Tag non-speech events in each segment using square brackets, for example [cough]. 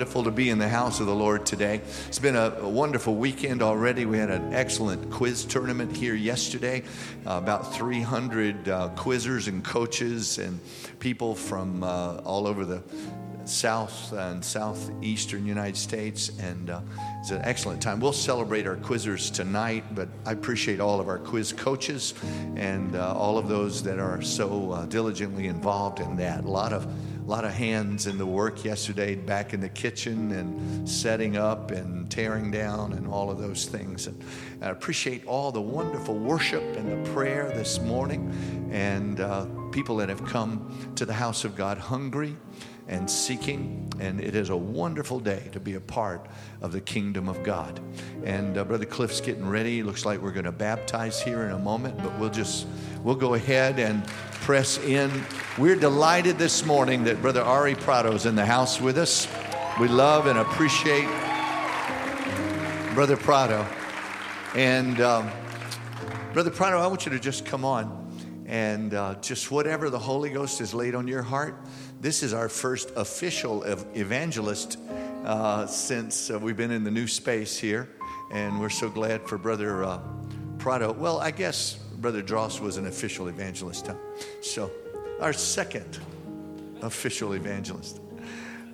Wonderful to be in the house of the Lord today. It's been a, a wonderful weekend already. We had an excellent quiz tournament here yesterday. Uh, about 300 uh, quizzers and coaches and people from uh, all over the south and southeastern United States, and uh, it's an excellent time. We'll celebrate our quizzers tonight, but I appreciate all of our quiz coaches and uh, all of those that are so uh, diligently involved in that. A lot of a lot of hands in the work yesterday back in the kitchen and setting up and tearing down and all of those things. And I appreciate all the wonderful worship and the prayer this morning and uh, people that have come to the house of God hungry and seeking. And it is a wonderful day to be a part of the kingdom of God. And uh, Brother Cliff's getting ready. Looks like we're going to baptize here in a moment, but we'll just we'll go ahead and press in. We're delighted this morning that Brother Ari Prado is in the house with us. We love and appreciate Brother Prado. And um, Brother Prado, I want you to just come on and uh, just whatever the Holy Ghost has laid on your heart this is our first official evangelist uh, since uh, we've been in the new space here. And we're so glad for Brother uh, Prado. Well, I guess Brother Dross was an official evangelist. Huh? So, our second official evangelist.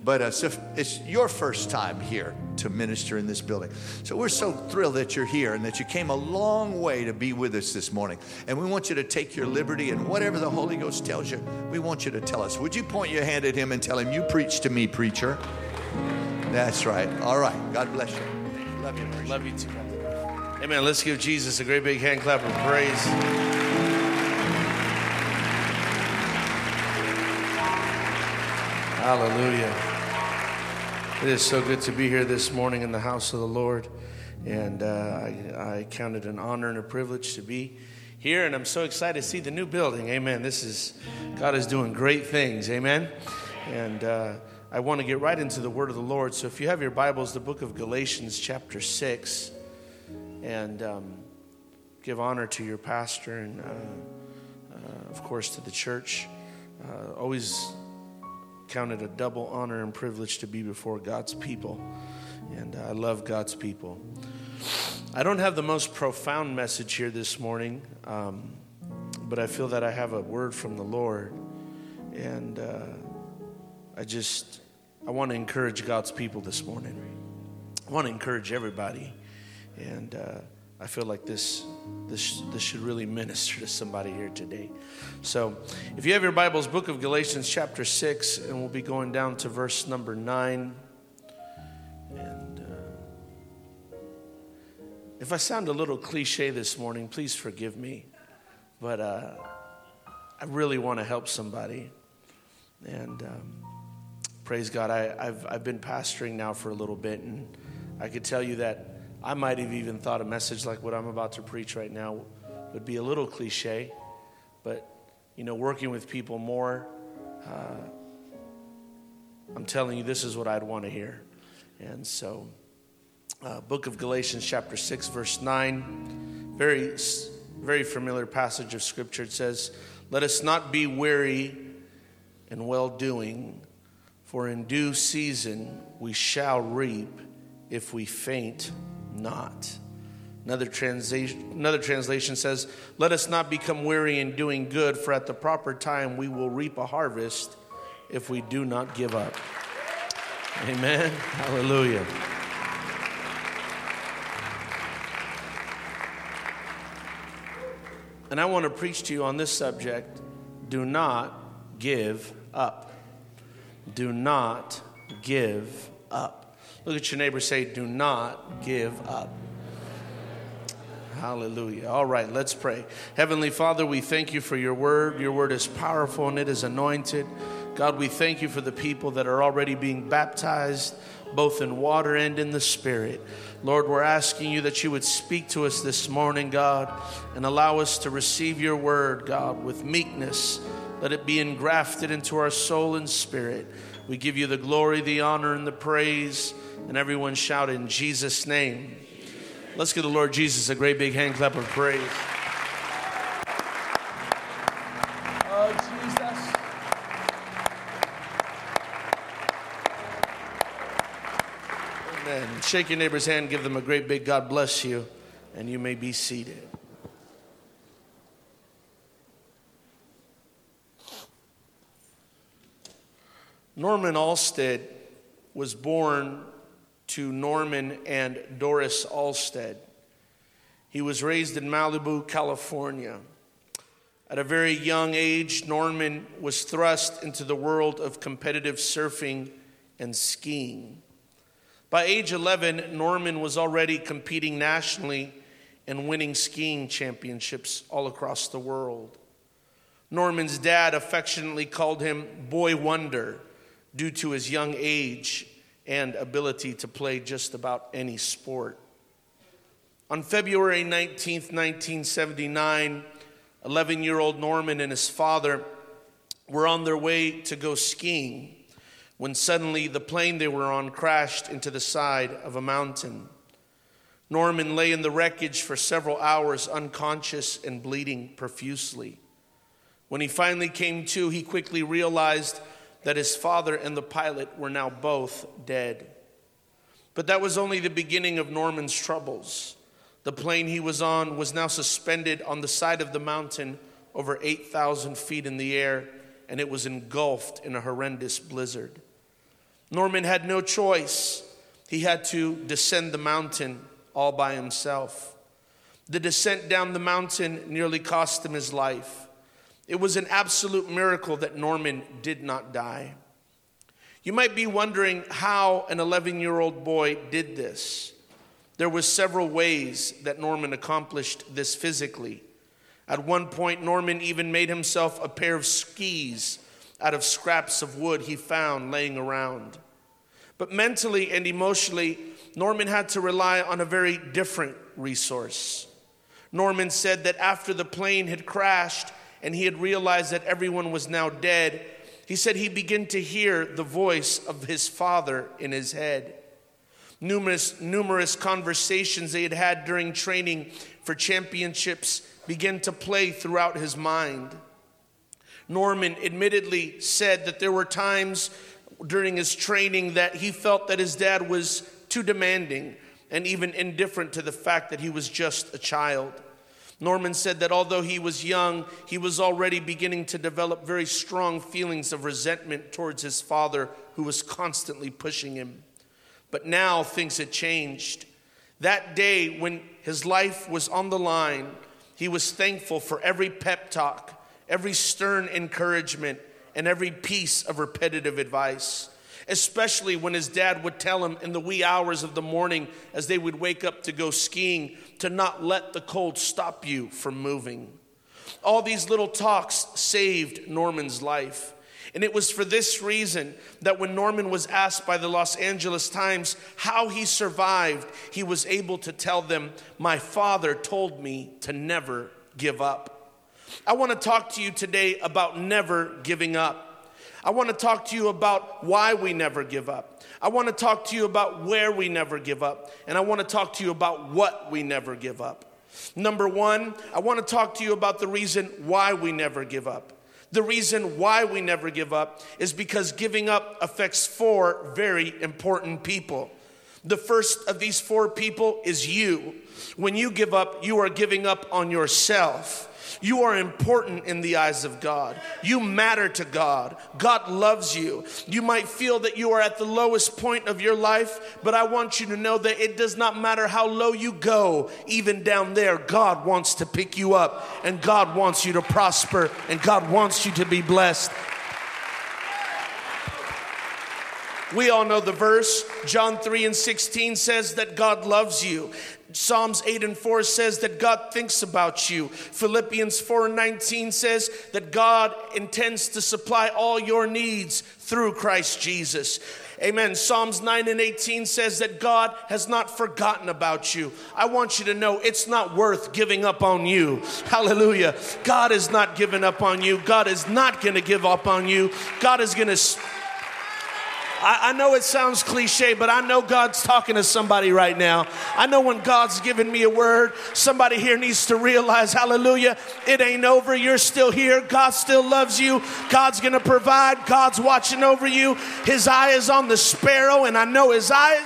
But uh, so it's your first time here to minister in this building. So we're so thrilled that you're here and that you came a long way to be with us this morning. And we want you to take your liberty and whatever the Holy Ghost tells you, we want you to tell us. Would you point your hand at him and tell him, You preach to me, preacher? That's right. All right. God bless you. Love you. Love you too. Amen. Let's give Jesus a great big hand clap of praise. Hallelujah. It is so good to be here this morning in the house of the Lord. And uh, I, I count it an honor and a privilege to be here. And I'm so excited to see the new building. Amen. This is, God is doing great things. Amen. And uh, I want to get right into the word of the Lord. So if you have your Bibles, the book of Galatians, chapter 6, and um, give honor to your pastor and, uh, uh of course, to the church. Uh, always counted a double honor and privilege to be before God's people. And I love God's people. I don't have the most profound message here this morning, um, but I feel that I have a word from the Lord. And uh, I just, I want to encourage God's people this morning. I want to encourage everybody. And, uh, I feel like this, this, this should really minister to somebody here today. So, if you have your Bibles, book of Galatians, chapter 6, and we'll be going down to verse number 9. And uh, if I sound a little cliche this morning, please forgive me. But uh, I really want to help somebody. And um, praise God, I, I've, I've been pastoring now for a little bit, and I could tell you that I might have even thought a message like what I'm about to preach right now would be a little cliche, but you know, working with people more, uh, I'm telling you, this is what I'd want to hear. And so, uh, book of Galatians, chapter 6, verse 9, very, very familiar passage of scripture. It says, Let us not be weary in well doing, for in due season we shall reap if we faint not. Another translation, another translation says, Let us not become weary in doing good, for at the proper time we will reap a harvest if we do not give up. Amen. Hallelujah. And I want to preach to you on this subject do not give up. Do not give up. Look at your neighbor say, Do not give up. Hallelujah. All right, let's pray. Heavenly Father, we thank you for your word. Your word is powerful and it is anointed. God, we thank you for the people that are already being baptized, both in water and in the Spirit. Lord, we're asking you that you would speak to us this morning, God, and allow us to receive your word, God, with meekness. Let it be engrafted into our soul and spirit. We give you the glory, the honor, and the praise. And everyone shout in Jesus' name. Let's give the Lord Jesus a great big hand clap of praise. Oh, Jesus. Amen. Shake your neighbor's hand, give them a great big God bless you, and you may be seated. Norman Ollestad was born to Norman and Doris Ollestad. He was raised in Malibu, California. At a very young age, Norman was thrust into the world of competitive surfing and skiing. By age 11, Norman was already competing nationally and winning skiing championships all across the world. Norman's dad affectionately called him Boy Wonder due to his young age and ability to play just about any sport. On February 19, 1979, 11 year old Norman and his father were on their way to go skiing when suddenly the plane they were on crashed into the side of a mountain. Norman lay in the wreckage for several hours, unconscious and bleeding profusely. When he finally came to, he quickly realized that his father and the pilot were now both dead. But that was only the beginning of Norman's troubles. The plane he was on was now suspended on the side of the mountain over 8,000 feet in the air, and it was engulfed in a horrendous blizzard. Norman had no choice. He had to descend the mountain all by himself. The descent down the mountain nearly cost him his life. It was an absolute miracle that Norman did not die. You might be wondering how an 11 year old boy did this. There were several ways that Norman accomplished this physically. At one point, Norman even made himself a pair of skis out of scraps of wood he found laying around. But mentally and emotionally, Norman had to rely on a very different resource. Norman said that after the plane had crashed, and he had realized that everyone was now dead, he said he began to hear the voice of his father in his head. Numerous, numerous conversations they had had during training for championships began to play throughout his mind. Norman admittedly said that there were times during his training that he felt that his dad was too demanding and even indifferent to the fact that he was just a child. Norman said that although he was young, he was already beginning to develop very strong feelings of resentment towards his father, who was constantly pushing him. But now things had changed. That day, when his life was on the line, he was thankful for every pep talk, every stern encouragement, and every piece of repetitive advice especially when his dad would tell him in the wee hours of the morning as they would wake up to go skiing to not let the cold stop you from moving. All these little talks saved Norman's life. And it was for this reason that when Norman was asked by the Los Angeles Times how he survived, he was able to tell them, My father told me to never give up. I want to talk to you today about never giving up. I want to talk to you about why we never give up. I want to talk to you about where we never give up. And I want to talk to you about what we never give up. Number one, I want to talk to you about the reason why we never give up. The reason why we never give up is because giving up affects four very important people. The first of these four people is you. When you give up, you are giving up on yourself. You are important in the eyes of God. You matter to God. God loves you. You might feel that you are at the lowest point of your life, but I want you to know that it does not matter how low you go, even down there, God wants to pick you up and God wants you to prosper and God wants you to be blessed. We all know the verse. John 3 and 16 says that God loves you. Psalms 8 and 4 says that God thinks about you. Philippians 4 and 19 says that God intends to supply all your needs through Christ Jesus. Amen. Psalms 9 and 18 says that God has not forgotten about you. I want you to know it's not worth giving up on you. Hallelujah. God is not giving up on you. God is not going to give up on you. God is going to I, I, know it sounds cliche, but I know God's talking to somebody right now. I know when God's giving me a word, somebody here needs to realize, hallelujah, it ain't over. You're still here. God still loves you. God's going to provide. God's watching over you. His eye is on the sparrow, and I know his eyes.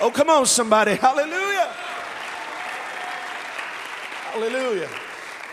Oh, come on, somebody. Hallelujah. Hallelujah.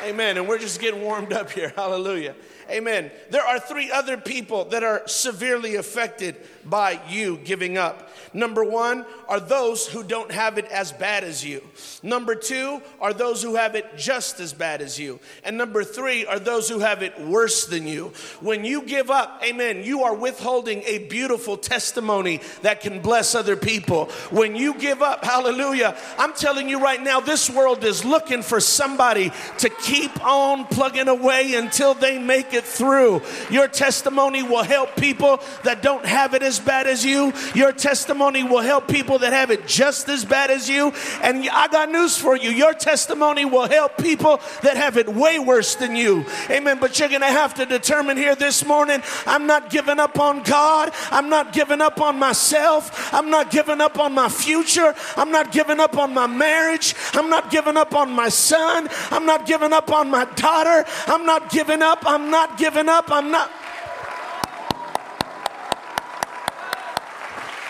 Amen. And we're just getting warmed up here. Hallelujah. Amen. There are three other people that are severely affected by you giving up. Number one are those who don't have it as bad as you. Number two are those who have it just as bad as you. And number three are those who have it worse than you. When you give up, amen, you are withholding a beautiful testimony that can bless other people. When you give up, hallelujah, I'm telling you right now, this world is looking for somebody to keep on plugging away until they make it through. Your testimony will help people that don't have it as bad as you. Your testimony will help people that have it just as bad as you. And I got news for you your testimony will help people that have it way worse than you. Amen. But you're going to have to determine here this morning I'm not giving up on God. I'm not giving up on myself. I'm not giving up on my future. I'm not giving up on my marriage. I'm not giving up on my son. I'm not giving up on my daughter. I'm not giving up. I'm not giving up. I'm not.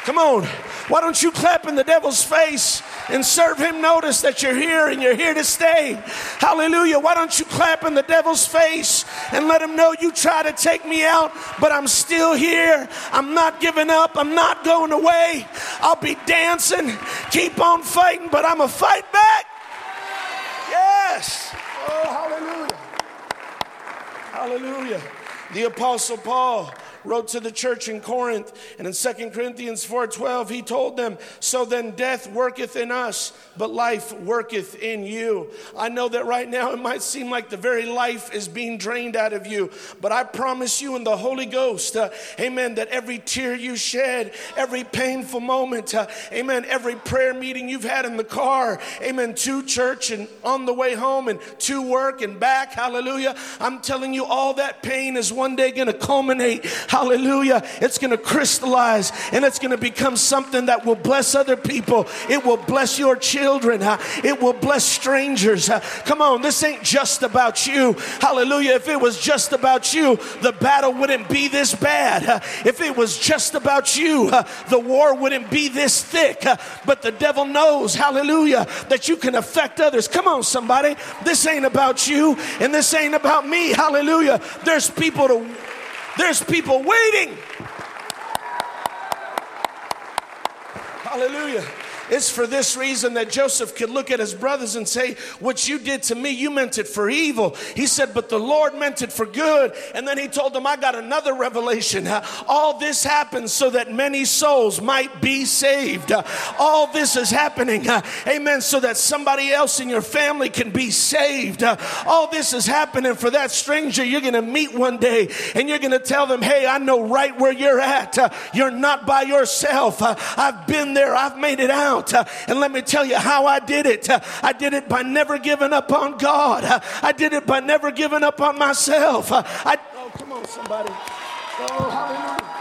Come on. Why don't you clap in the devil's face and serve him notice that you're here and you're here to stay? Hallelujah. Why don't you clap in the devil's face and let him know you try to take me out, but I'm still here. I'm not giving up. I'm not going away. I'll be dancing. Keep on fighting, but I'm a fight back. Yes. Oh, hallelujah. Hallelujah. The Apostle Paul wrote to the church in Corinth, and in 2 Corinthians 4:12, he told them, So then death worketh in us, but life worketh in you. I know that right now it might seem like the very life is being drained out of you, but I promise you in the Holy Ghost, uh, amen, that every tear you shed, every painful moment, uh, amen, every prayer meeting you've had in the car, amen, to church and on the way home and to work and back, hallelujah. I'm telling you, all that pain is one day going to culminate Hallelujah. It's going to crystallize and it's going to become something that will bless other people. It will bless your children. It will bless strangers. Come on, this ain't just about you. Hallelujah. If it was just about you, the battle wouldn't be this bad. If it was just about you, the war wouldn't be this thick. But the devil knows, hallelujah, that you can affect others. Come on, somebody. This ain't about you and this ain't about me. Hallelujah. There's people to there's people waiting. Hallelujah. It's for this reason that Joseph could look at his brothers and say, What you did to me, you meant it for evil. He said, But the Lord meant it for good. And then he told them, I got another revelation. [laughs] All this happened so that many souls might be saved. All this is happening, [laughs] amen, so that somebody else in your family can be saved. All this is happening for that stranger you're going to meet one day and you're going to tell them, Hey, I know right where you're at. You're not by yourself. I've been there, I've made it out out. Uh, and let me tell you how I did it. Uh, I did it by never giving up on God. Uh, I did it by never giving up on myself. I, oh, come on, somebody. Oh, hallelujah.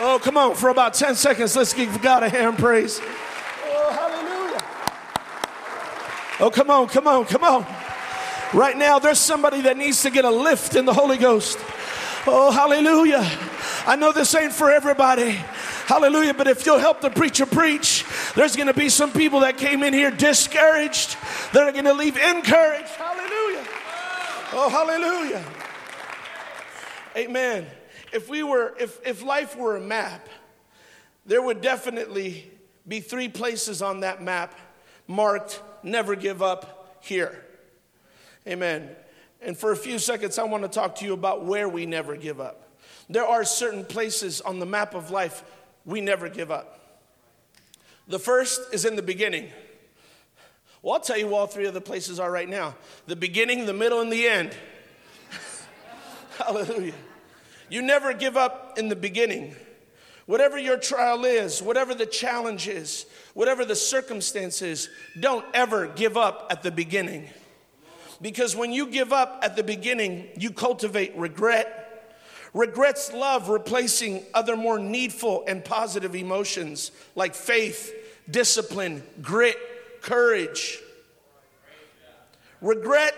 Oh, come on, for about 10 seconds, let's give God a hand praise. Oh, hallelujah. Oh, come on, come on, come on. Right now, there's somebody that needs to get a lift in the Holy Ghost. Oh, hallelujah. I know this ain't for everybody. Hallelujah. But if you'll help the preacher preach, there's going to be some people that came in here discouraged that are going to leave encouraged. Hallelujah. Oh, hallelujah. Amen. If we were, if, if life were a map, there would definitely be three places on that map marked never give up here. Amen. And for a few seconds, I want to talk to you about where we never give up. There are certain places on the map of life we never give up. The first is in the beginning. Well, I'll tell you all three of the places are right now the beginning, the middle, and the end. [laughs] Hallelujah. You never give up in the beginning. Whatever your trial is, whatever the challenge is, whatever the circumstances, don't ever give up at the beginning. Because when you give up at the beginning, you cultivate regret, Regrets love replacing other more needful and positive emotions like faith, discipline, grit, courage. Regret,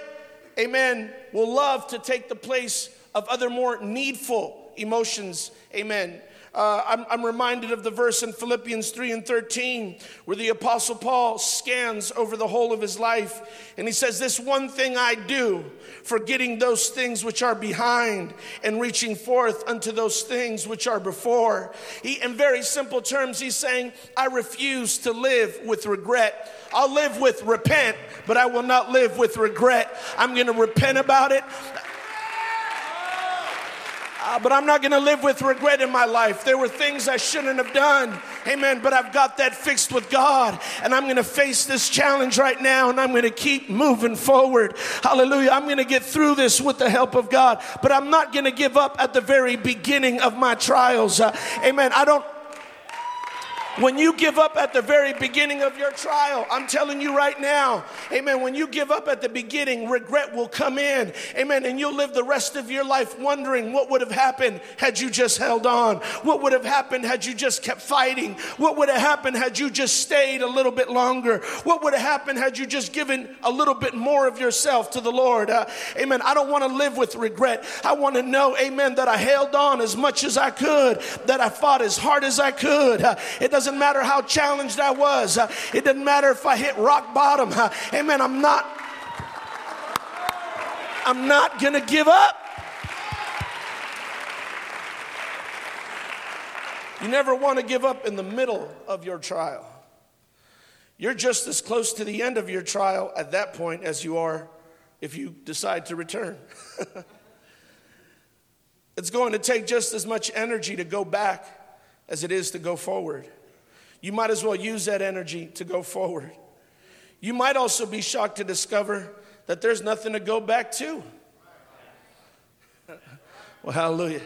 amen, will love to take the place of other more needful emotions, amen. Uh, I'm, I'm reminded of the verse in Philippians 3 and 13 where the Apostle Paul scans over the whole of his life and he says, This one thing I do, forgetting those things which are behind and reaching forth unto those things which are before. He, in very simple terms, he's saying, I refuse to live with regret. I'll live with repent, but I will not live with regret. I'm going to repent about it. Uh, but I'm not going to live with regret in my life. There were things I shouldn't have done. Amen. But I've got that fixed with God. And I'm going to face this challenge right now and I'm going to keep moving forward. Hallelujah. I'm going to get through this with the help of God. But I'm not going to give up at the very beginning of my trials. Uh, amen. I don't when you give up at the very beginning of your trial, I'm telling you right now, amen, when you give up at the beginning, regret will come in, amen, and you'll live the rest of your life wondering what would have happened had you just held on, what would have happened had you just kept fighting, what would have happened had you just stayed a little bit longer, what would have happened had you just given a little bit more of yourself to the Lord, uh, amen. I don't want to live with regret. I want to know, amen, that I held on as much as I could, that I fought as hard as I could. Uh, it doesn't doesn't matter how challenged I was. Uh, it doesn't matter if I hit rock bottom. Uh, amen. I'm not. I'm not going to give up. You never want to give up in the middle of your trial. You're just as close to the end of your trial at that point as you are if you decide to return. [laughs] it's going to take just as much energy to go back as it is to go forward you might as well use that energy to go forward. You might also be shocked to discover that there's nothing to go back to. [laughs] well, hallelujah.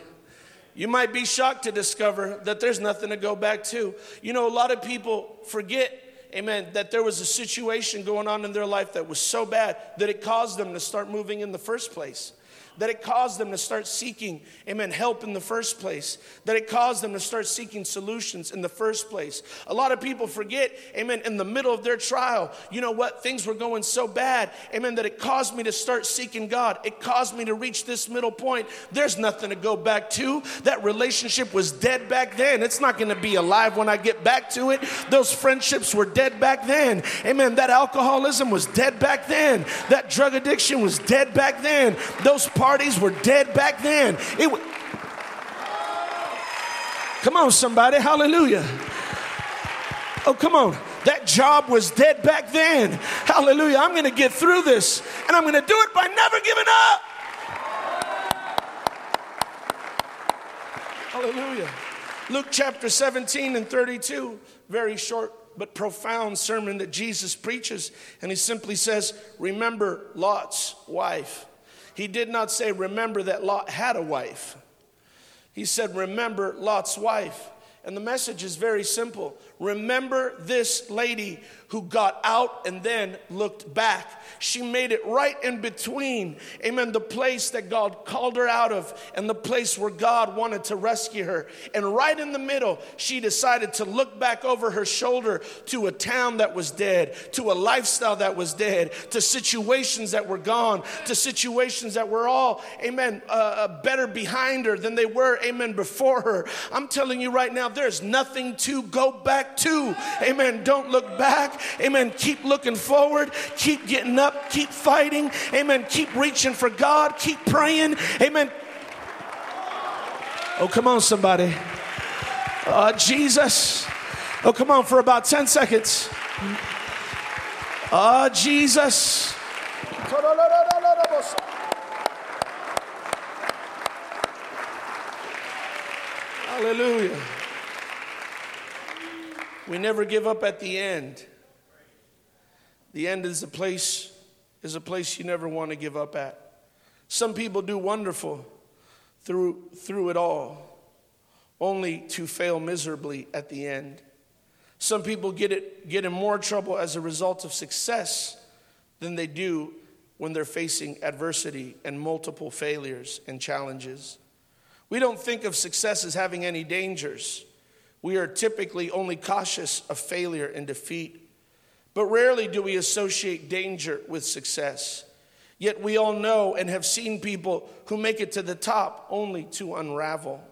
You might be shocked to discover that there's nothing to go back to. You know, a lot of people forget, amen, that there was a situation going on in their life that was so bad that it caused them to start moving in the first place that it caused them to start seeking, amen, help in the first place, that it caused them to start seeking solutions in the first place. A lot of people forget, amen, in the middle of their trial, you know what? Things were going so bad, amen, that it caused me to start seeking God. It caused me to reach this middle point. There's nothing to go back to. That relationship was dead back then. It's not going to be alive when I get back to it. Those friendships were dead back then. Amen. That alcoholism was dead back then. That drug addiction was dead back then. Those parties parties were dead back then. It w- come on, somebody, hallelujah. Oh, come on. That job was dead back then. Hallelujah. I'm going to get through this, and I'm going to do it by never giving up. Hallelujah. Luke chapter 17 and 32, very short but profound sermon that Jesus preaches. And he simply says, Remember Lot's wife. He did not say, Remember that Lot had a wife. He said, Remember Lot's wife. And the message is very simple. Remember this lady who got out and then looked back. She made it right in between, amen, the place that God called her out of and the place where God wanted to rescue her. And right in the middle, she decided to look back over her shoulder to a town that was dead, to a lifestyle that was dead, to situations that were gone, to situations that were all, amen, uh, uh better behind her than they were, amen, before her. I'm telling you right now, there's nothing to go back to. Amen. Don't look back. Amen. Keep looking forward. Keep getting up. Keep fighting. Amen. Keep reaching for God. Keep praying. Amen. Oh, come on, somebody. Uh, Jesus. Oh, come on, for about 10 seconds. Ah, uh, Jesus. Hallelujah. We never give up at the end. The end is a place is a place you never want to give up at. Some people do wonderful through through it all, only to fail miserably at the end. Some people get it get in more trouble as a result of success than they do when they're facing adversity and multiple failures and challenges. We don't think of success as having any dangers. We are typically only cautious of failure and defeat, but rarely do we associate danger with success. Yet we all know and have seen people who make it to the top only to unravel.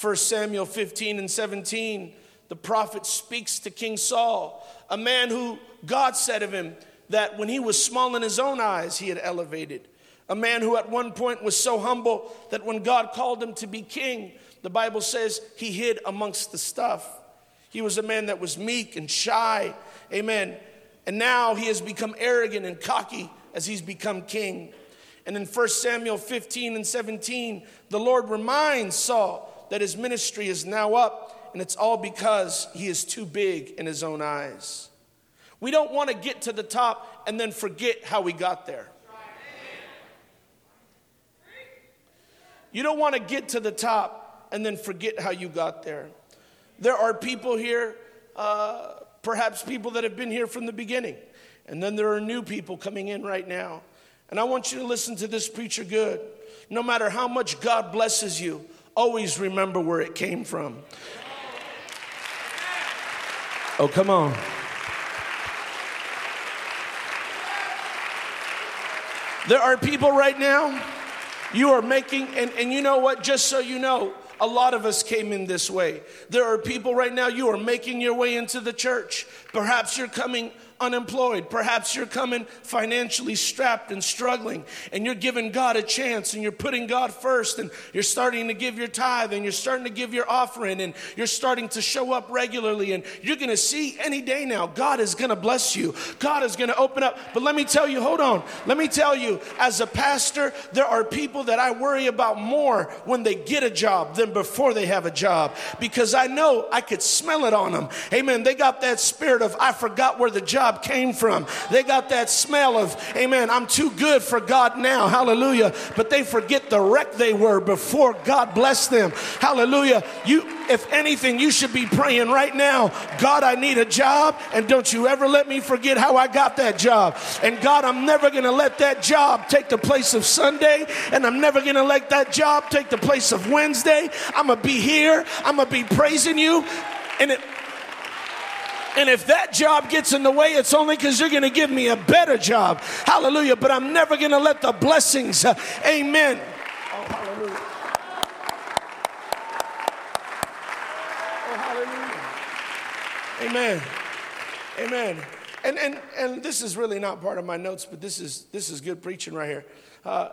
1 Samuel 15 and 17, the prophet speaks to King Saul, a man who God said of him that when he was small in his own eyes, he had elevated. A man who at one point was so humble that when God called him to be king, the Bible says he hid amongst the stuff. He was a man that was meek and shy. Amen. And now he has become arrogant and cocky as he's become king. And in 1 Samuel 15 and 17, the Lord reminds Saul that his ministry is now up, and it's all because he is too big in his own eyes. We don't want to get to the top and then forget how we got there. You don't want to get to the top and then forget how you got there. There are people here, uh, perhaps people that have been here from the beginning, and then there are new people coming in right now. And I want you to listen to this preacher good. No matter how much God blesses you, always remember where it came from. Oh, come on. There are people right now, you are making, and, and you know what, just so you know, a lot of us came in this way. There are people right now, you are making your way into the church. Perhaps you're coming unemployed. Perhaps you're coming financially strapped and struggling, and you're giving God a chance and you're putting God first, and you're starting to give your tithe and you're starting to give your offering, and you're starting to show up regularly, and you're gonna see any day now, God is gonna bless you. God is gonna open up. But let me tell you, hold on. Let me tell you, as a pastor, there are people that I worry about more when they get a job than before they have a job because I know I could smell it on them. Amen. They got that spirit of, I forgot where the job job came from. They got that smell of, amen, I'm too good for God now. Hallelujah. But they forget the wreck they were before God blessed them. Hallelujah. You, if anything, you should be praying right now God, I need a job, and don't you ever let me forget how I got that job. And God, I'm never going to let that job take the place of Sunday, and I'm never going to let that job take the place of Wednesday. I'm going to be here, I'm going to be praising you. And it, and if that job gets in the way, it's only because you're going to give me a better job. Hallelujah. But I'm never going to let the blessings, uh, amen. Oh, hallelujah. Oh, hallelujah. Amen. Amen. And, and, and this is really not part of my notes, but this is, this is good preaching right here. Uh,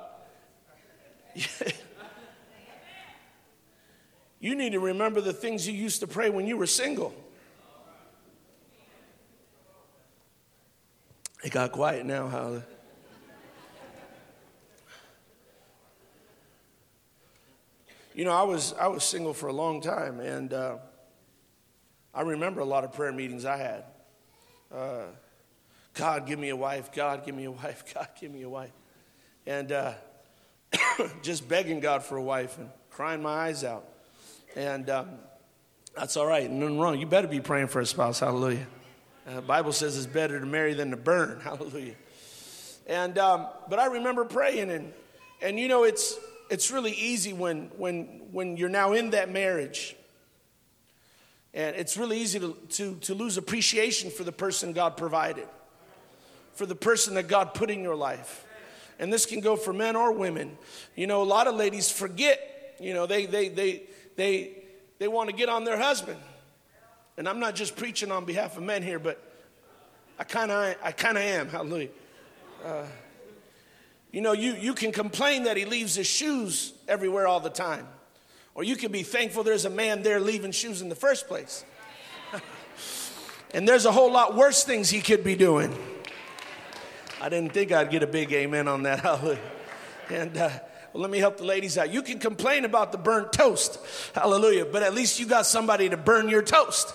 [laughs] you need to remember the things you used to pray when you were single. It got quiet now, Holly. You know, I was I was single for a long time, and uh, I remember a lot of prayer meetings I had. Uh, God, give me a wife. God, give me a [laughs] wife. God, give me a wife. And uh, [coughs] just begging God for a wife and crying my eyes out. And um, that's all right. Nothing wrong. You better be praying for a spouse. Hallelujah. Uh, Bible says it's better to marry than to burn. [laughs] Hallelujah. And um, but I remember praying, and and you know it's it's really easy when when when you're now in that marriage, and it's really easy to to, to lose appreciation for the person God provided, for the person that God put in your life. And this can go for men or women. You know, a lot of ladies forget. You know, they they they they they want to get on their husband and I'm not just preaching on behalf of men here, but I kind of I kind of am. [laughs] Hallelujah. Uh, you know, you, you can complain that he leaves his shoes everywhere all the time. Or you can be thankful there's a man there leaving shoes in the first place. [laughs] and there's a whole lot worse things he could be doing. I didn't think I'd get a big amen on that. [laughs] Hallelujah. And uh, well, let me help the ladies out. You can complain about the burnt toast. Hallelujah. But at least you got somebody to burn your toast.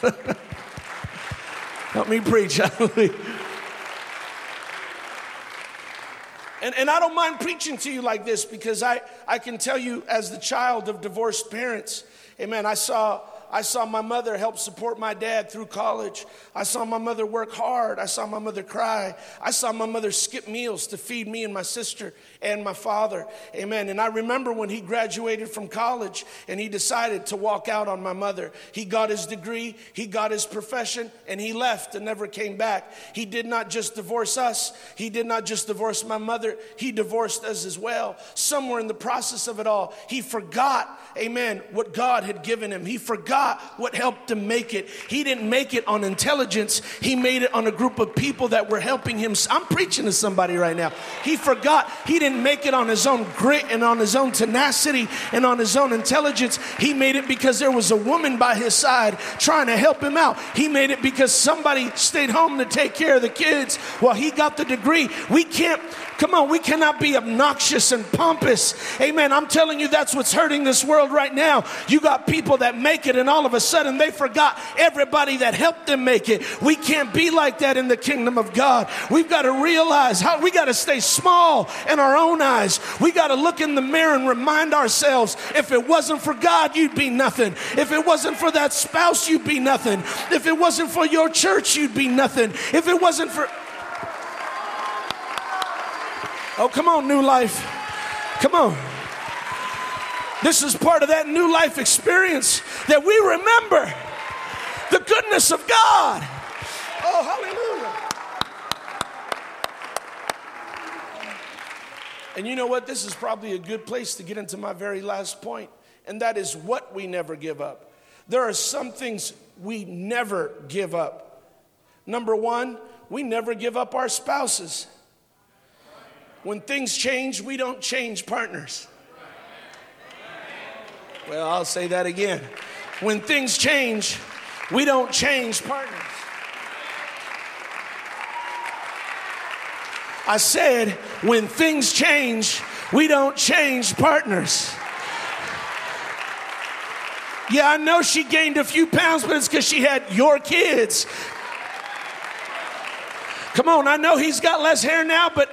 [laughs] help me preach. [laughs] Hallelujah. And, and I don't mind preaching to you like this because I, I can tell you, as the child of divorced parents, amen, I saw I saw my mother help support my dad through college. I saw my mother work hard. I saw my mother cry. I saw my mother skip meals to feed me and my sister and my father. Amen. And I remember when he graduated from college and he decided to walk out on my mother. He got his degree, he got his profession, and he left and never came back. He did not just divorce us, he did not just divorce my mother, he divorced us as well. Somewhere in the process of it all, he forgot, amen, what God had given him. He forgot what helped him make it. He didn't make it on intelligence, he made it on a group of people that were helping him. I'm preaching to somebody right now. He forgot, he didn't make it on his own grit and on his own tenacity and on his own intelligence. He made it because there was a woman by his side trying to help him out. He made it because somebody stayed home to take care of the kids while he got the degree. We can't Come on, we cannot be obnoxious and pompous. Amen. I'm telling you, that's what's hurting this world right now. You got people that make it, and all of a sudden they forgot everybody that helped them make it. We can't be like that in the kingdom of God. We've got to realize how we got to stay small in our own eyes. We got to look in the mirror and remind ourselves if it wasn't for God, you'd be nothing. If it wasn't for that spouse, you'd be nothing. If it wasn't for your church, you'd be nothing. If it wasn't for Oh, come on, new life. Come on. This is part of that new life experience that we remember the goodness of God. Oh, hallelujah. And you know what? This is probably a good place to get into my very last point, and that is what we never give up. There are some things we never give up. Number one, we never give up our spouses. When things change, we don't change partners. Well, I'll say that again. When things change, we don't change partners. I said, when things change, we don't change partners. Yeah, I know she gained a few pounds, but it's because she had your kids. Come on, I know he's got less hair now, but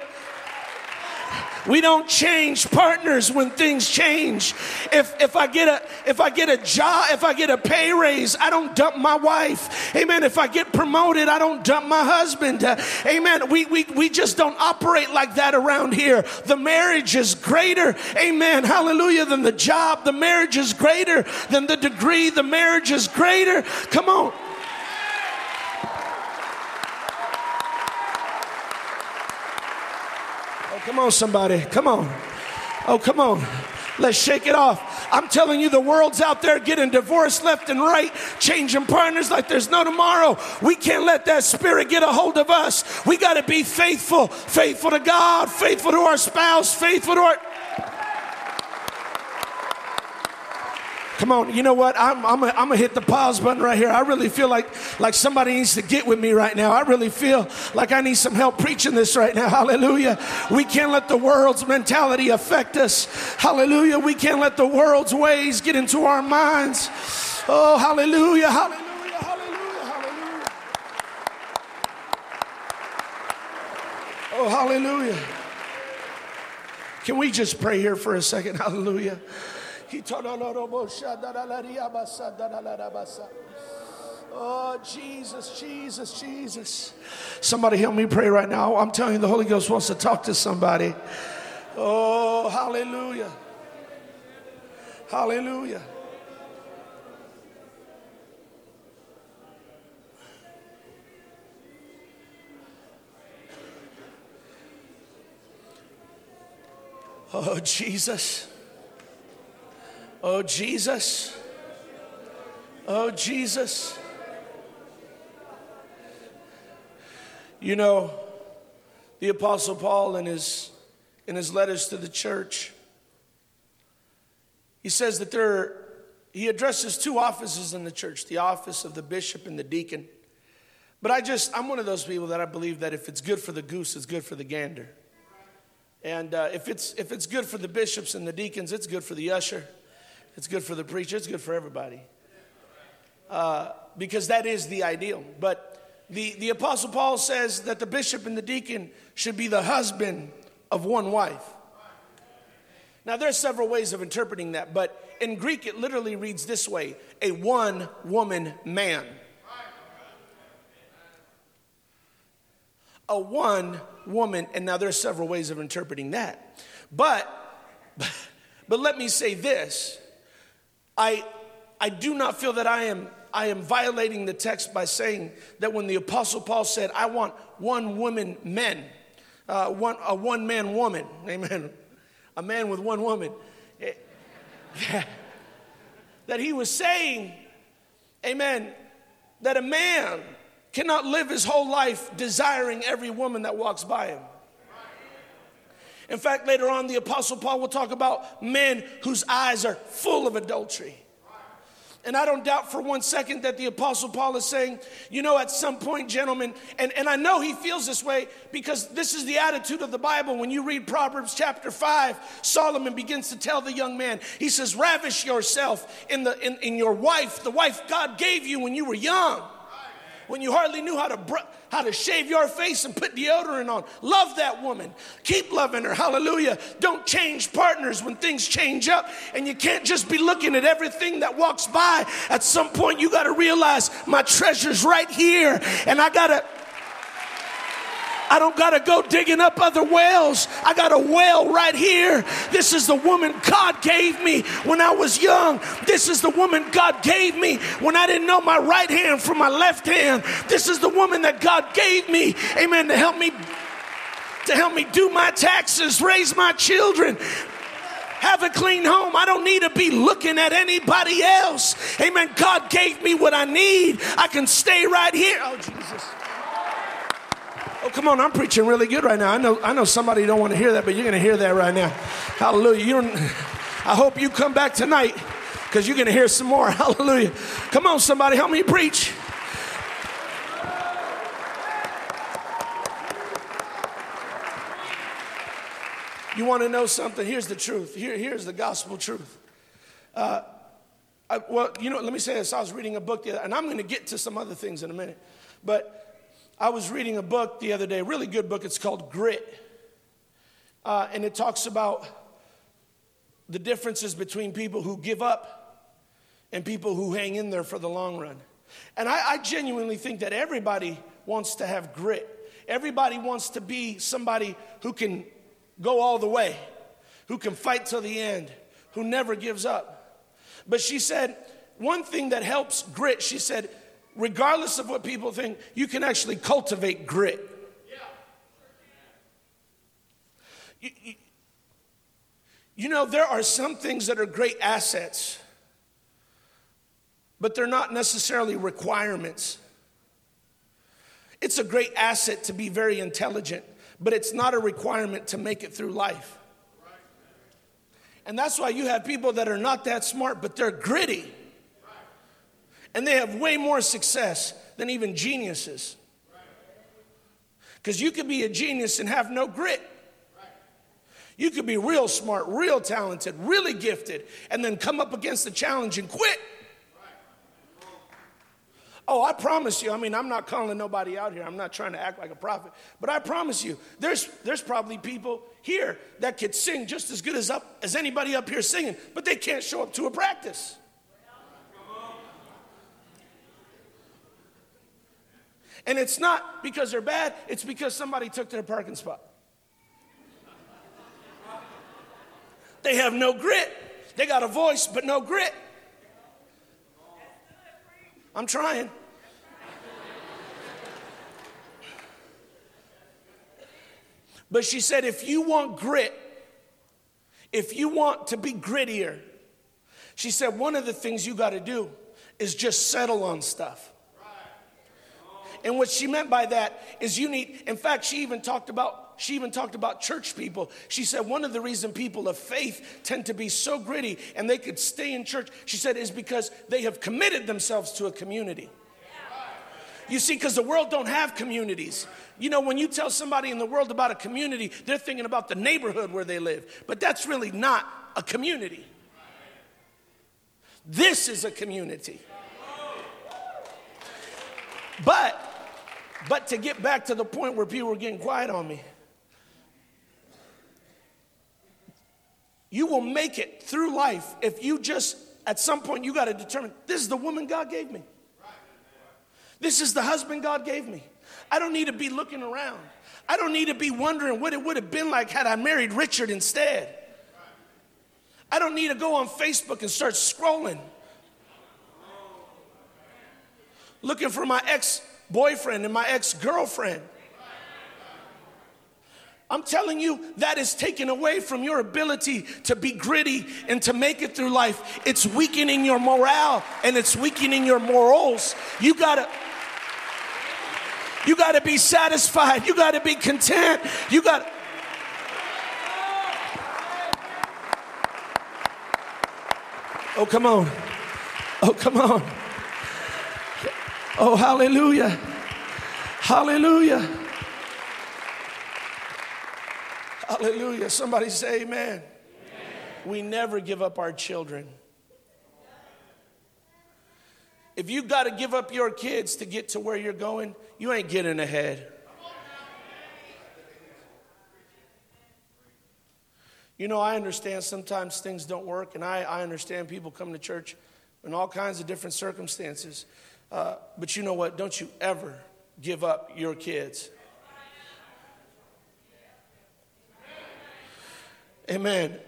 we don't change partners when things change. If, if I get a if I get a job, if I get a pay raise, I don't dump my wife. Amen. If I get promoted, I don't dump my husband. Uh, amen. We, we, we just don't operate like that around here. The marriage is greater. Amen. Hallelujah. Than the job. The marriage is greater than the degree. The marriage is greater. Come on. Come on, somebody. Come on. Oh, come on. Let's shake it off. I'm telling you, the world's out there getting divorced left and right, changing partners like there's no tomorrow. We can't let that spirit get a hold of us. We got to be faithful, faithful to God, faithful to our spouse, faithful to our. Come on, you know what? I'm, I'm gonna hit the pause button right here. I really feel like, like somebody needs to get with me right now. I really feel like I need some help preaching this right now. Hallelujah. We can't let the world's mentality affect us. Hallelujah. We can't let the world's ways get into our minds. Oh, hallelujah. Hallelujah. Hallelujah. Hallelujah. Oh, hallelujah. Can we just pray here for a second? [laughs] Hallelujah. Oh, Jesus, Jesus, Jesus. Somebody help me pray right now. I'm telling you, the Holy Ghost wants to talk to somebody. Oh, hallelujah. Hallelujah. Oh, Jesus. Oh, Jesus. Oh, Jesus. You know, the Apostle Paul in his, in his letters to the church, he says that there, he addresses two offices in the church the office of the bishop and the deacon. But I just, I'm one of those people that I believe that if it's good for the goose, it's good for the gander. And uh, if, it's, if it's good for the bishops and the deacons, it's good for the usher. It's good for the preacher, it's good for everybody. Uh, because that is the ideal. But the, the Apostle Paul says that the bishop and the deacon should be the husband of one wife. Now, there are several ways of interpreting that, but in Greek it literally reads this way a one woman man. A one woman, and now there are several ways of interpreting that. But, [laughs] but let me say this I, I do not feel that I am, I am violating the text by saying that when the Apostle Paul said, I want one woman men, uh, one, a one man woman, [laughs] amen, a man with one woman, it, [laughs] that he was saying, amen, that a man cannot live his whole life desiring every woman that walks by him. In fact, later on, the Apostle Paul will talk about men whose eyes are full of adultery. And I don't doubt for one second that the Apostle Paul is saying, you know, at some point, gentlemen, and, and I know he feels this way because this is the attitude of the Bible. When you read Proverbs chapter 5, Solomon begins to tell the young man, he says, ravish yourself in, the, in, in your wife, the wife God gave you when you were young when you hardly knew how to, br- how to shave your face and put deodorant on. Love that woman. Keep loving her. Hallelujah. Don't change partners when things change up. And you can't just be looking at everything that walks by. At some point, you got to realize my treasure's right here. And I got to I don't got to go digging up other wells. I got a well right here. This is the woman God gave me when I was young. This is the woman God gave me when I didn't know my right hand from my left hand. This is the woman that God gave me, amen, to help me to help me do my taxes, raise my children, have a clean home. I don't need to be looking at anybody else. Amen. God gave me what I need. I can stay right here. Oh, Jesus. Oh, come on, I'm preaching really good right now. I know, I know somebody don't want to hear that, but you're going to hear that right now. Hallelujah. You don't, I hope you come back tonight because you're going to hear some more. [laughs] Hallelujah. Come on, somebody, help me preach. You want to know something? Here's the truth. Here, here's the gospel truth. Uh, I, well, you know, let me say this. I was reading a book, the other, and I'm going to get to some other things in a minute. But I was reading a book the other day, a really good book. It's called Grit. Uh, and it talks about the differences between people who give up and people who hang in there for the long run. And I, I genuinely think that everybody wants to have grit. Everybody wants to be somebody who can go all the way, who can fight till the end, who never gives up. But she said, one thing that helps grit, she said, regardless of what people think, you can actually cultivate grit. You, you, you know, there are some things that are great assets, but they're not necessarily requirements. It's a great asset to be very intelligent, but it's not a requirement to make it through life. And that's why you have people that are not that smart, but they're gritty and they have way more success than even geniuses. Because you could be a genius and have no grit. You could be real smart, real talented, really gifted, and then come up against the challenge and quit. Oh, I promise you, I mean, I'm not calling nobody out here. I'm not trying to act like a prophet. But I promise you, there's, there's probably people here that could sing just as good as, up, as anybody up here singing, but they can't show up to a practice. And it's not because they're bad, it's because somebody took their parking spot. They have no grit. They got a voice, but no grit. I'm trying. But she said, if you want grit, if you want to be grittier, she said, one of the things you got to do is just settle on stuff. And what she meant by that is you need, in fact, she even talked about she even talked about church people. She said one of the reason people of faith tend to be so gritty and they could stay in church, she said, is because they have committed themselves to a community. You see, because the world don't have communities. You know, when you tell somebody in the world about a community, they're thinking about the neighborhood where they live. But that's really not a community. This is a community. But but to get back to the point where people were getting quiet on me, You will make it through life if you just, at some point, you got to determine this is the woman God gave me. This is the husband God gave me. I don't need to be looking around. I don't need to be wondering what it would have been like had I married Richard instead. I don't need to go on Facebook and start scrolling looking for my ex boyfriend and my ex girlfriend. I'm telling you, that is taken away from your ability to be gritty and to make it through life. It's weakening your morale and it's weakening your morals. You gotta. You got to be satisfied. You got to be content. You gotta. Oh, come on. Oh, come on. Oh, hallelujah. Hallelujah. Hallelujah. Somebody say amen. amen. We never give up our children. If you got to give up your kids to get to where you're going, you ain't getting ahead. You know, I understand sometimes things don't work, and I, I understand people come to church in all kinds of different circumstances. Uh, but you know what? Don't you ever give up your kids. Amen.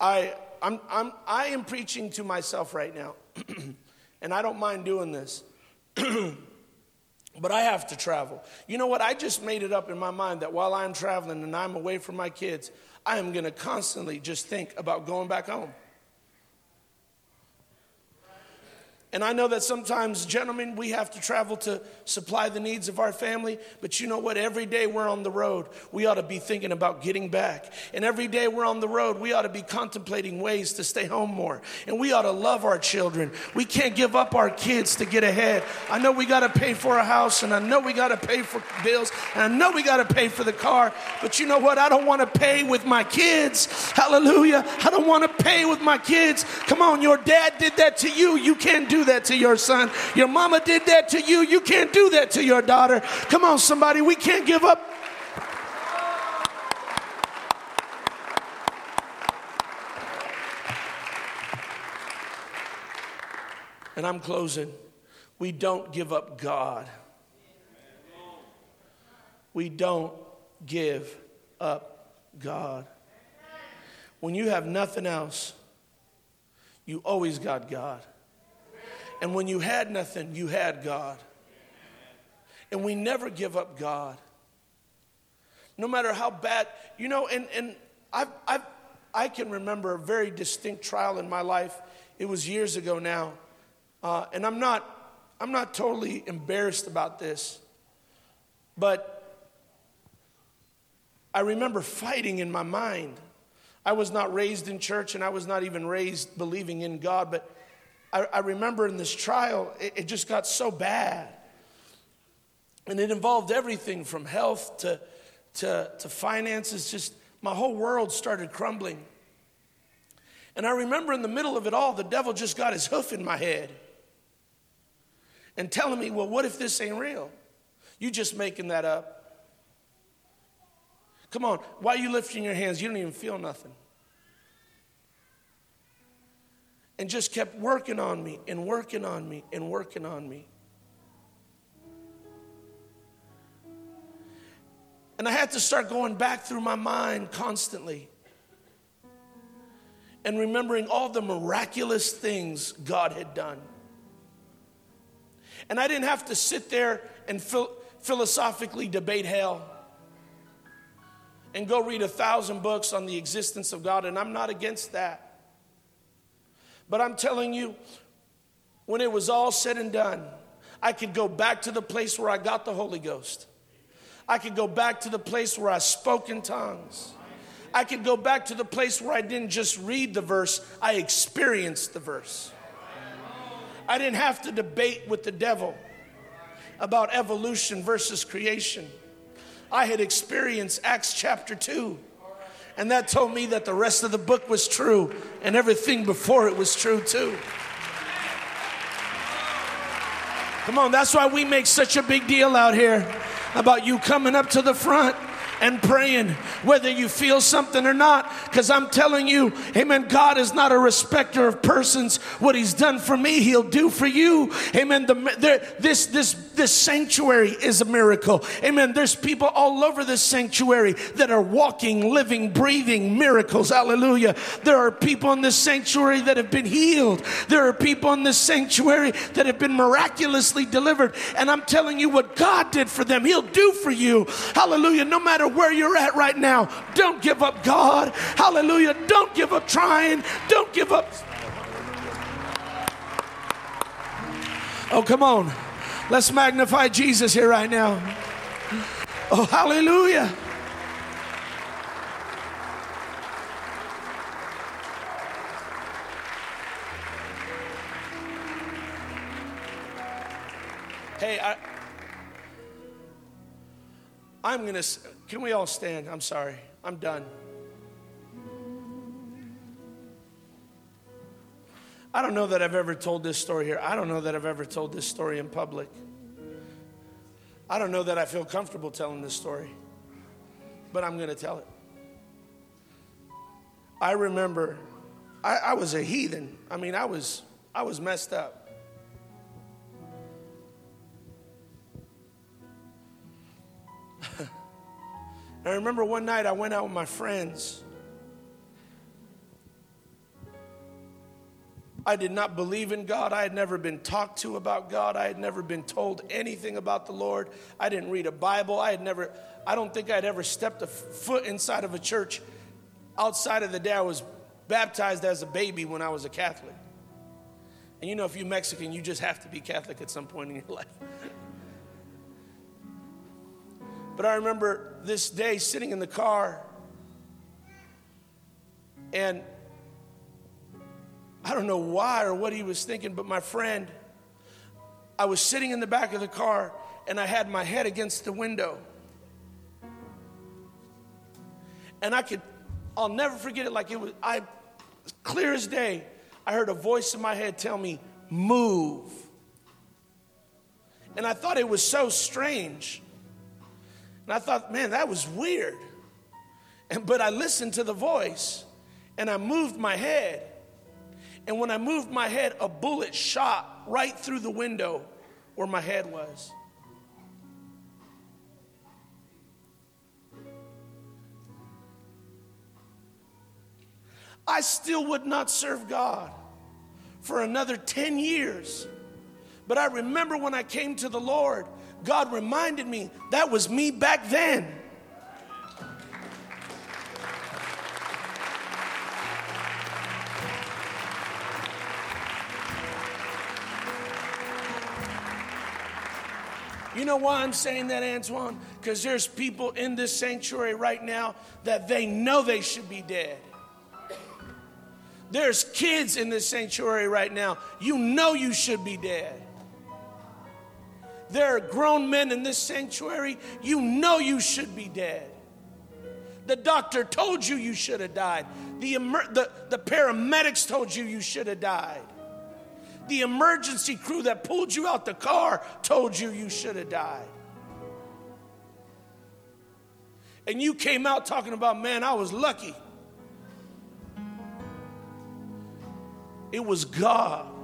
I, I'm, I'm, I am preaching to myself right now, [clears throat] and I don't mind doing this. [clears throat] but I have to travel. You know what? I just made it up in my mind that while I'm traveling and I'm away from my kids, I am going to constantly just think about going back home. And I know that sometimes, gentlemen, we have to travel to supply the needs of our family. But you know what? Every day we're on the road, we ought to be thinking about getting back. And every day we're on the road, we ought to be contemplating ways to stay home more. And we ought to love our children. We can't give up our kids to get ahead. I know we got to pay for a house, and I know we got to pay for bills, and I know we got to pay for the car. But you know what? I don't want to pay with my kids. Hallelujah. I don't want to pay with my kids. Come on, your dad did that to you. You can't do do that to your son. Your mama did that to you. You can't do that to your daughter. Come on, somebody. We can't give up. And I'm closing. We don't give up God. We don't give up God. When you have nothing else, you always got God. And when you had nothing, you had God. And we never give up God. No matter how bad, you know, and, and I've, I've, I can remember a very distinct trial in my life. It was years ago now. Uh, and I'm not, I'm not totally embarrassed about this. But I remember fighting in my mind. I was not raised in church and I was not even raised believing in God, but I, I remember in this trial, it, it just got so bad. And it involved everything from health to, to, to finances. Just my whole world started crumbling. And I remember in the middle of it all, the devil just got his hoof in my head and telling me, well, what if this ain't real? You just making that up. Come on, why are you lifting your hands? You don't even feel nothing. And just kept working on me and working on me and working on me. And I had to start going back through my mind constantly and remembering all the miraculous things God had done. And I didn't have to sit there and phil- philosophically debate hell and go read a thousand books on the existence of God, and I'm not against that. But I'm telling you, when it was all said and done, I could go back to the place where I got the Holy Ghost. I could go back to the place where I spoke in tongues. I could go back to the place where I didn't just read the verse, I experienced the verse. I didn't have to debate with the devil about evolution versus creation. I had experienced Acts chapter 2 and that told me that the rest of the book was true and everything before it was true too. Come on, that's why we make such a big deal out here about you coming up to the front and praying, whether you feel something or not. Because I'm telling you, amen, God is not a respecter of persons. What He's done for me, He'll do for you. Amen. The, the, this, this, this sanctuary is a miracle. Amen. There's people all over this sanctuary that are walking, living, breathing miracles. Hallelujah. There are people in this sanctuary that have been healed. There are people in this sanctuary that have been miraculously delivered. And I'm telling you what God did for them, He'll do for you. Hallelujah. No matter where you're at right now, don't give up God. Hallelujah. Don't give up trying. Don't give up. Oh, come on. Let's magnify Jesus here right now. Oh, hallelujah. Hey, I, I'm going to, can we all stand? I'm sorry. I'm done. I don't know that I've ever told this story here. I don't know that I've ever told this story in public. I don't know that I feel comfortable telling this story, but I'm going to tell it. I remember I, I, was a heathen. I mean, I was I was messed up. I remember one night I went out with my friends. I did not believe in God. I had never been talked to about God. I had never been told anything about the Lord. I didn't read a Bible. I had never, I don't think I'd ever stepped a foot inside of a church outside of the day I was baptized as a baby when I was a Catholic. And you know, if you're Mexican, you just have to be Catholic at some point in your [laughs] life. But I remember this day sitting in the car and I don't know why or what he was thinking, but my friend, I was sitting in the back of the car and I had my head against the window. And I could, I'll never forget it like it was, I, clear as day, I heard a voice in my head tell me, move. And I thought it was so strange and I thought, man, that was weird. And, but I listened to the voice and I moved my head. And when I moved my head, a bullet shot right through the window where my head was. I still would not serve God for another 10 years. But I remember when I came to the Lord, God reminded me that was me back then. You know why I'm saying that, Antoine? Because there's people in this sanctuary right now that they know they should be dead. There's kids in this sanctuary right now. You know you should be dead. There are grown men in this sanctuary. You know you should be dead. The doctor told you you should have died. The, emer- the, the paramedics told you you should have died. The emergency crew that pulled you out the car told you you should have died. And you came out talking about, man, I was lucky. It was God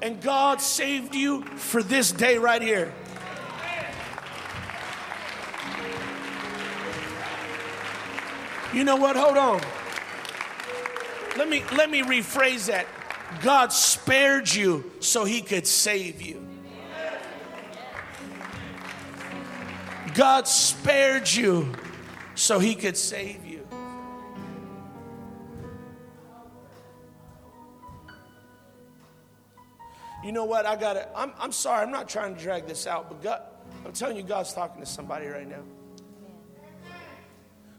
and God saved you for this day right here. You know what? Hold on. Let me let me rephrase that. God spared you so he could save you. God spared you so he could save you. You know what? I got to, I'm, I'm sorry, I'm not trying to drag this out, but God, I'm telling you, God's talking to somebody right now.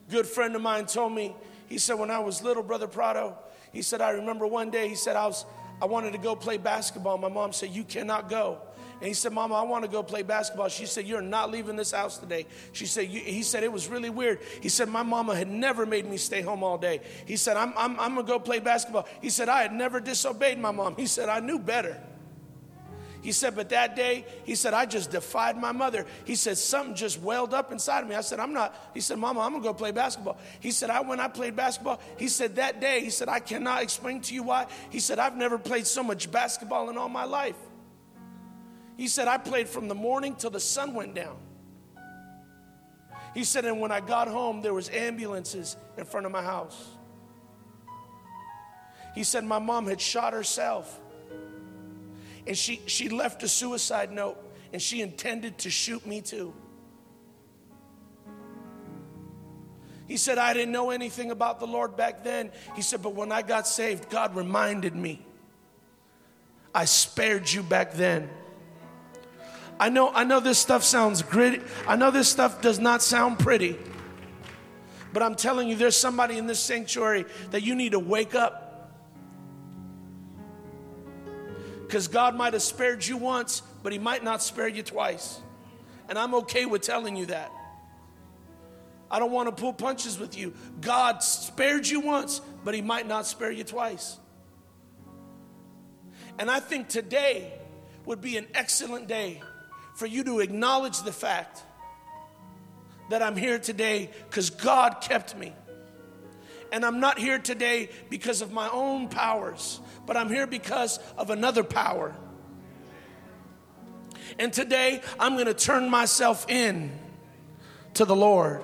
Good friend of mine told me, he said, when I was little, Brother Prado, he said, I remember one day, he said, I was, I wanted to go play basketball. My mom said, You cannot go. And he said, Mama, I want to go play basketball. She said, You're not leaving this house today. She said, He said, It was really weird. He said, My mama had never made me stay home all day. He said, I'm, I'm, I'm going to go play basketball. He said, I had never disobeyed my mom. He said, I knew better. He said, but that day, he said, I just defied my mother. He said, something just welled up inside of me. I said, I'm not. He said, Mama, I'm gonna go play basketball. He said, I when I played basketball, he said, that day, he said, I cannot explain to you why. He said, I've never played so much basketball in all my life. He said, I played from the morning till the sun went down. He said, and when I got home, there was ambulances in front of my house. He said, my mom had shot herself and she, she left a suicide note and she intended to shoot me too. He said, I didn't know anything about the Lord back then. He said, but when I got saved, God reminded me. I spared you back then. I know, I know this stuff sounds gritty. I know this stuff does not sound pretty. But I'm telling you, there's somebody in this sanctuary that you need to wake up Because God might have spared you once, but He might not spare you twice. And I'm okay with telling you that. I don't want to pull punches with you. God spared you once, but He might not spare you twice. And I think today would be an excellent day for you to acknowledge the fact that I'm here today because God kept me. And I'm not here today because of my own powers, but I'm here because of another power. And today I'm going to turn myself in to the Lord.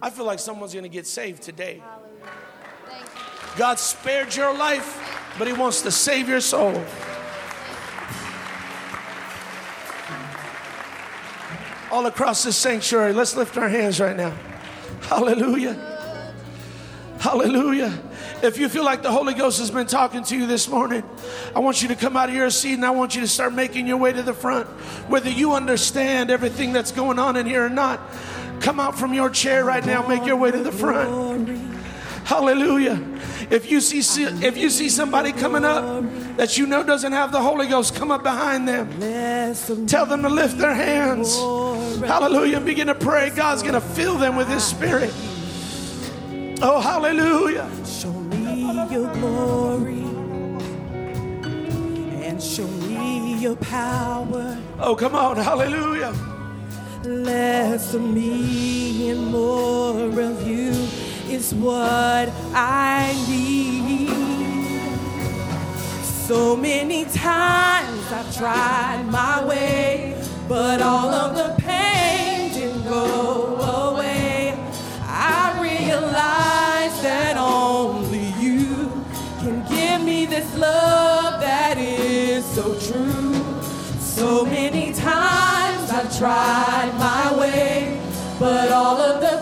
I feel like someone's going to get saved today. God spared your life, but He wants to save your soul. All across this sanctuary, let's lift our hands right now. Hallelujah. Hallelujah. If you feel like the Holy Ghost has been talking to you this morning, I want you to come out of your seat and I want you to start making your way to the front. Whether you understand everything that's going on in here or not, come out from your chair right now, make your way to the front. Hallelujah. If you see if you see somebody coming up that you know doesn't have the Holy Ghost, come up behind them. Tell them to lift their hands. Hallelujah. And begin to pray. God's going to fill them with His Spirit. Oh, hallelujah. Show me your glory and show me your power. Oh, come on. Hallelujah. Less of me and more of you is what I need. So many times I've tried my way, but all of the pain didn't go away. I realize that only you can give me this love that is so true. So many times I've tried my way, but all of the